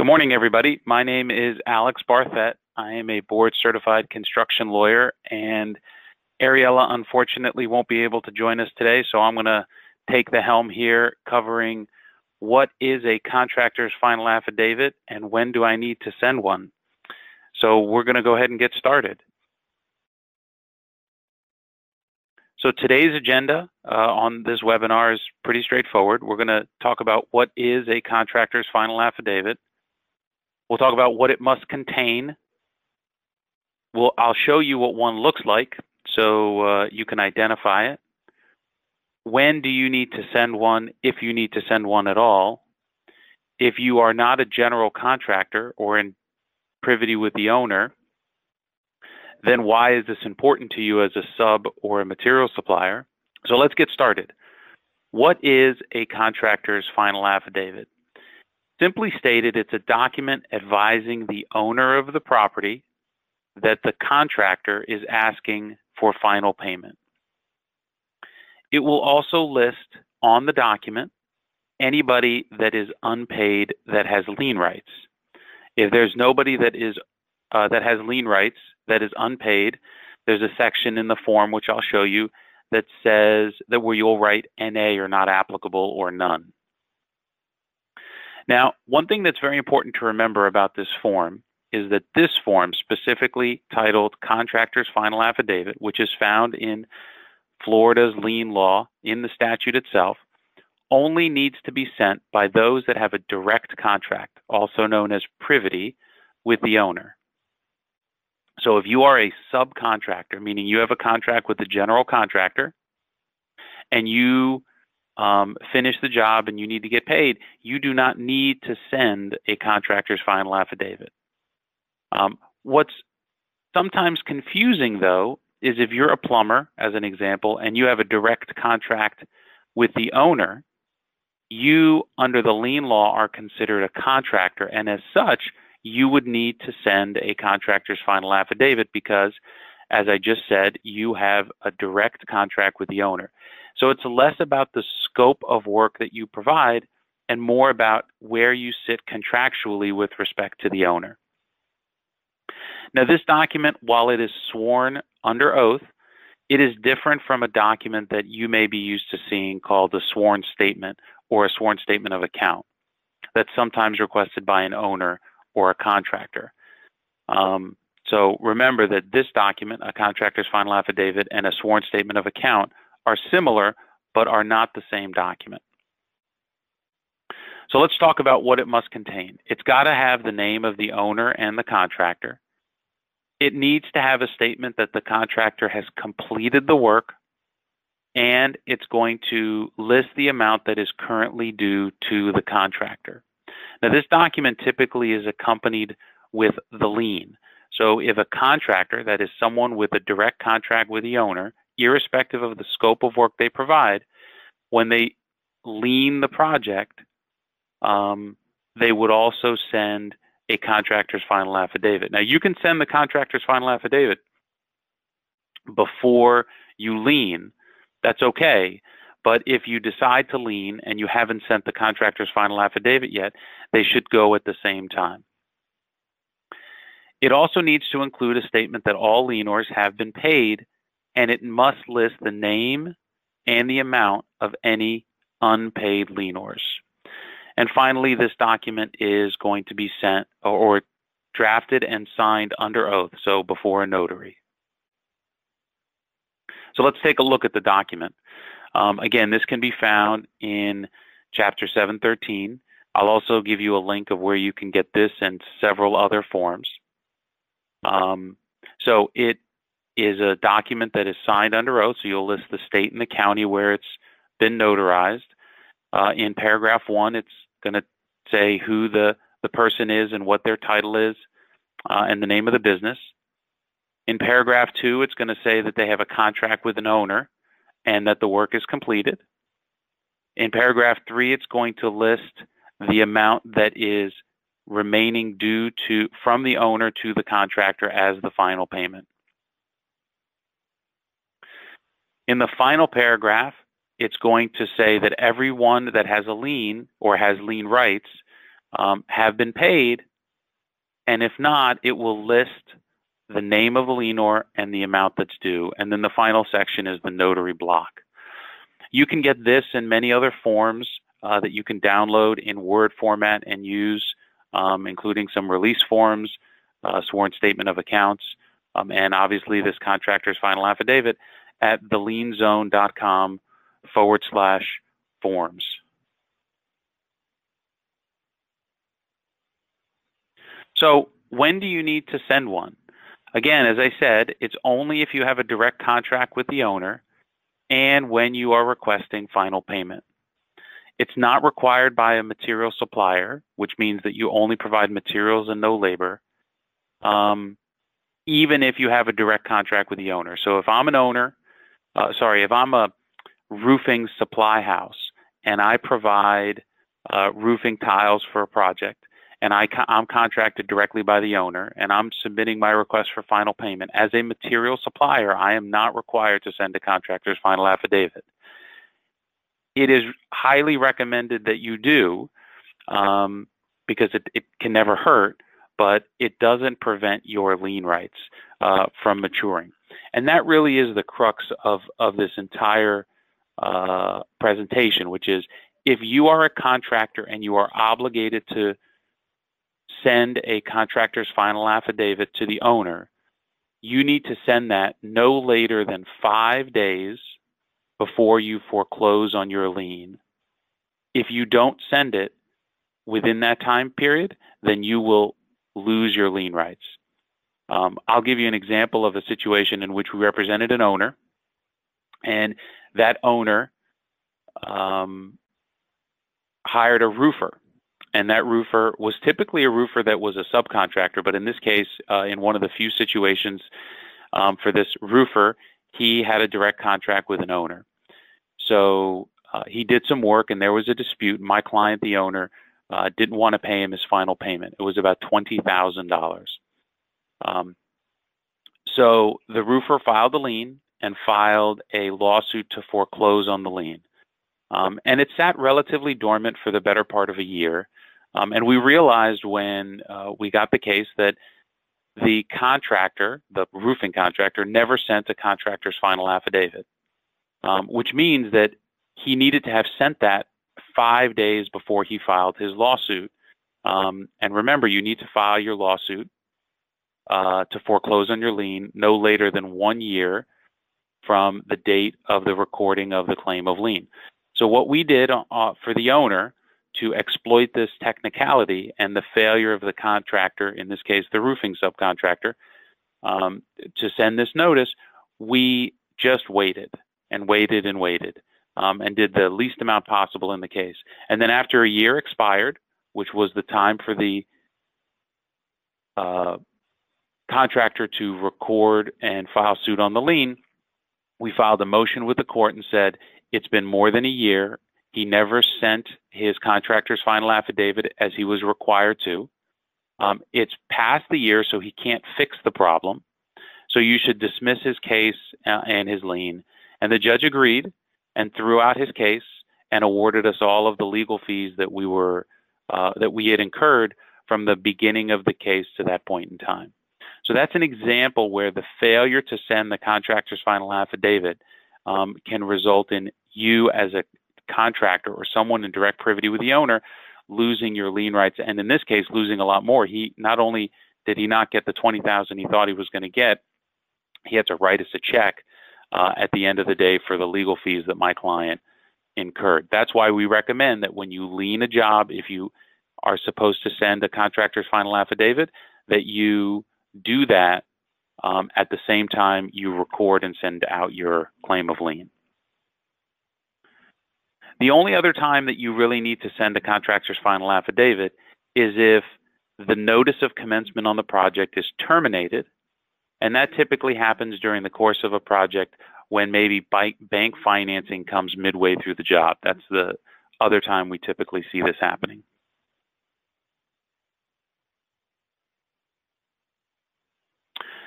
Good morning, everybody. My name is Alex Barthet. I am a board certified construction lawyer, and Ariella unfortunately won't be able to join us today, so I'm going to take the helm here covering what is a contractor's final affidavit and when do I need to send one. So we're going to go ahead and get started. So today's agenda uh, on this webinar is pretty straightforward. We're going to talk about what is a contractor's final affidavit. We'll talk about what it must contain. We'll, I'll show you what one looks like so uh, you can identify it. When do you need to send one, if you need to send one at all? If you are not a general contractor or in privity with the owner, then why is this important to you as a sub or a material supplier? So let's get started. What is a contractor's final affidavit? Simply stated, it's a document advising the owner of the property that the contractor is asking for final payment. It will also list on the document anybody that is unpaid that has lien rights. If there's nobody that is uh, that has lien rights that is unpaid, there's a section in the form which I'll show you that says that where you'll write NA or not applicable or none. Now, one thing that's very important to remember about this form is that this form, specifically titled Contractor's Final Affidavit, which is found in Florida's lien law in the statute itself, only needs to be sent by those that have a direct contract, also known as privity, with the owner. So if you are a subcontractor, meaning you have a contract with the general contractor, and you um, finish the job and you need to get paid, you do not need to send a contractor's final affidavit. Um, what's sometimes confusing, though, is if you're a plumber, as an example, and you have a direct contract with the owner, you, under the lien law, are considered a contractor, and as such, you would need to send a contractor's final affidavit because, as I just said, you have a direct contract with the owner. So it's less about the scope of work that you provide and more about where you sit contractually with respect to the owner. Now, this document, while it is sworn under oath, it is different from a document that you may be used to seeing called a sworn statement or a sworn statement of account that's sometimes requested by an owner or a contractor. Um, so remember that this document, a contractor's final affidavit, and a sworn statement of account are similar but are not the same document. So let's talk about what it must contain. It's got to have the name of the owner and the contractor. It needs to have a statement that the contractor has completed the work and it's going to list the amount that is currently due to the contractor. Now, this document typically is accompanied with the lien. So, if a contractor, that is someone with a direct contract with the owner, irrespective of the scope of work they provide, when they lien the project, um, they would also send a contractor's final affidavit. Now, you can send the contractor's final affidavit before you lien. That's okay. But if you decide to lien and you haven't sent the contractor's final affidavit yet, they should go at the same time. It also needs to include a statement that all lienors have been paid and it must list the name and the amount of any unpaid lienors. And finally, this document is going to be sent or, drafted and signed under oath, so before a notary. So let's take a look at the document. Um, again, this can be found in Chapter 713. I'll also give you a link of where you can get this and several other forms. Um, so it is a document that is signed under oath. So you'll list the state and the county where it's been notarized. Uh, in paragraph one, it's going to say who the, the person is and what their title is uh, and the name of the business. In paragraph two, it's going to say that they have a contract with an owner and that the work is completed. In paragraph three, it's going to list the amount that is remaining due to from the owner to the contractor as the final payment. In the final paragraph, it's going to say that everyone that has a lien or has lien rights um, have been paid, and if not, it will list the name of the lienor and the amount that's due, and then the final section is the notary block. You can get this and many other forms uh, that you can download in Word format and use, um, including some release forms, uh, sworn statement of accounts, um, and obviously this contractor's final affidavit at thelienzone.com forward slash forms. So when do you need to send one? Again, as I said, it's only if you have a direct contract with the owner and when you are requesting final payment. It's not required by a material supplier, which means that you only provide materials and no labor, um, even if you have a direct contract with the owner. So if I'm an owner, uh, sorry, if I'm a roofing supply house and I provide uh, roofing tiles for a project, and I, am contracted directly by the owner, and I'm submitting my request for final payment. As a material supplier, I am not required to send a contractor's final affidavit it is highly recommended that you do um, because it, it, can never hurt, but it doesn't prevent your lien rights uh, from maturing. And that really is the crux of, of this entire uh, presentation, which is if you are a contractor and you are obligated to send a contractor's final affidavit to the owner, you need to send that no later than five days before you foreclose on your lien. If you don't send it within that time period, then you will lose your lien rights. Um, I'll give you an example of a situation in which we represented an owner, and that owner um, hired a roofer. And that roofer was typically a roofer that was a subcontractor, but in this case, uh, in one of the few situations um, for this roofer, he had a direct contract with an owner. So uh, he did some work and there was a dispute. My client, the owner, uh, didn't want to pay him his final payment. It was about $20,000. Um, so the roofer filed a lien and filed a lawsuit to foreclose on the lien. Um, and it sat relatively dormant for the better part of a year. Um, and we realized when uh, we got the case that the contractor, the roofing contractor, never sent a contractor's final affidavit um, which means that he needed to have sent that five days before he filed his lawsuit. Um, and remember, you need to file your lawsuit uh, to foreclose on your lien no later than one year from the date of the recording of the claim of lien. So what we did uh, for the owner to exploit this technicality and the failure of the contractor, in this case the roofing subcontractor, um, to send this notice, we just waited and waited and waited um, and did the least amount possible in the case. And then after a year expired, which was the time for the uh, contractor to record and file suit on the lien, we filed a motion with the court and said it's been more than a year. He never sent his contractor's final affidavit as he was required to. Um, it's past the year, so he can't fix the problem. So you should dismiss his case uh, and his lien and the judge agreed and threw out his case and awarded us all of the legal fees that we were uh, that we had incurred from the beginning of the case to that point in time. So that's an example where the failure to send the contractor's final affidavit um, can result in you as a contractor or someone in direct privity with the owner losing your lien rights, and in this case, losing a lot more. He not only did he not get the twenty thousand he thought he was going to get, he had to write us a check uh, at the end of the day for the legal fees that my client incurred. That's why we recommend that when you lien a job, if you are supposed to send a contractor's final affidavit, that you do that um, at the same time you record and send out your claim of lien. The only other time that you really need to send a contractor's final affidavit is if the notice of commencement on the project is terminated and that typically happens during the course of a project when maybe bank financing comes midway through the job. That's the other time we typically see this happening.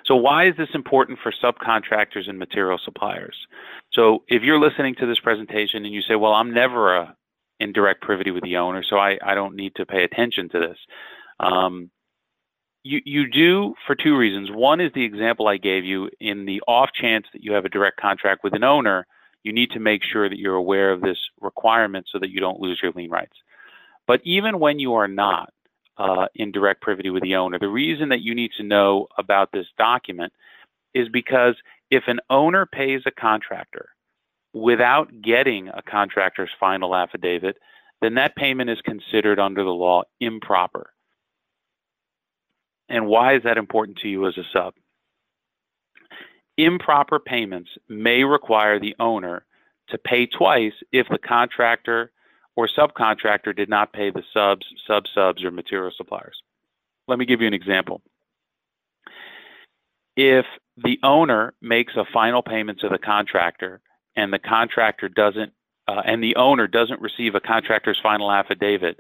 So why is this important for subcontractors and material suppliers? So if you're listening to this presentation and you say, well, I'm never a in direct privity with the owner, so I, I don't need to pay attention to this. Um, you, you do for two reasons. One is the example I gave you. In the off chance that you have a direct contract with an owner, you need to make sure that you're aware of this requirement so that you don't lose your lien rights. But even when you are not uh, in direct privity with the owner, the reason that you need to know about this document is because if an owner pays a contractor without getting a contractor's final affidavit, then that payment is considered under the law improper. And why is that important to you as a sub? Improper payments may require the owner to pay twice if the contractor or subcontractor did not pay the subs, sub subs, or material suppliers. Let me give you an example. If the owner makes a final payment to the contractor and the contractor doesn't, uh, and the owner doesn't receive a contractor's final affidavit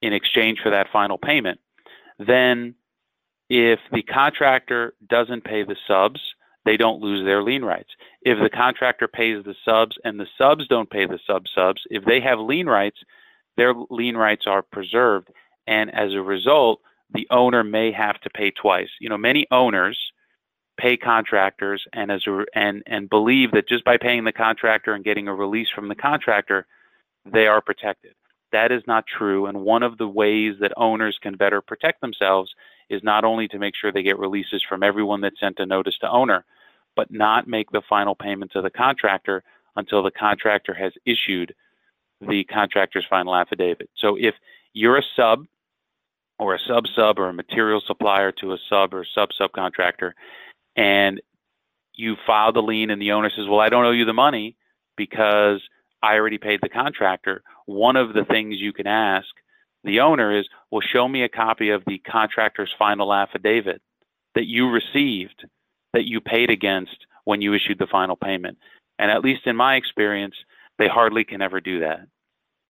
in exchange for that final payment, then if the contractor doesn't pay the subs, they don't lose their lien rights. If the contractor pays the subs and the subs don't pay the sub subs, if they have lien rights, their lien rights are preserved. And as a result, the owner may have to pay twice. You know, many owners pay contractors and as a, and and believe that just by paying the contractor and getting a release from the contractor, they are protected. That is not true. And one of the ways that owners can better protect themselves is not only to make sure they get releases from everyone that sent a notice to owner, but not make the final payment to the contractor until the contractor has issued the contractor's final affidavit. So if you're a sub or a sub sub or a material supplier to a sub or sub subcontractor and you file the lien and the owner says, Well, I don't owe you the money because I already paid the contractor, one of the things you can ask the owner is, well, show me a copy of the contractor's final affidavit that you received, that you paid against when you issued the final payment. And at least in my experience, they hardly can ever do that.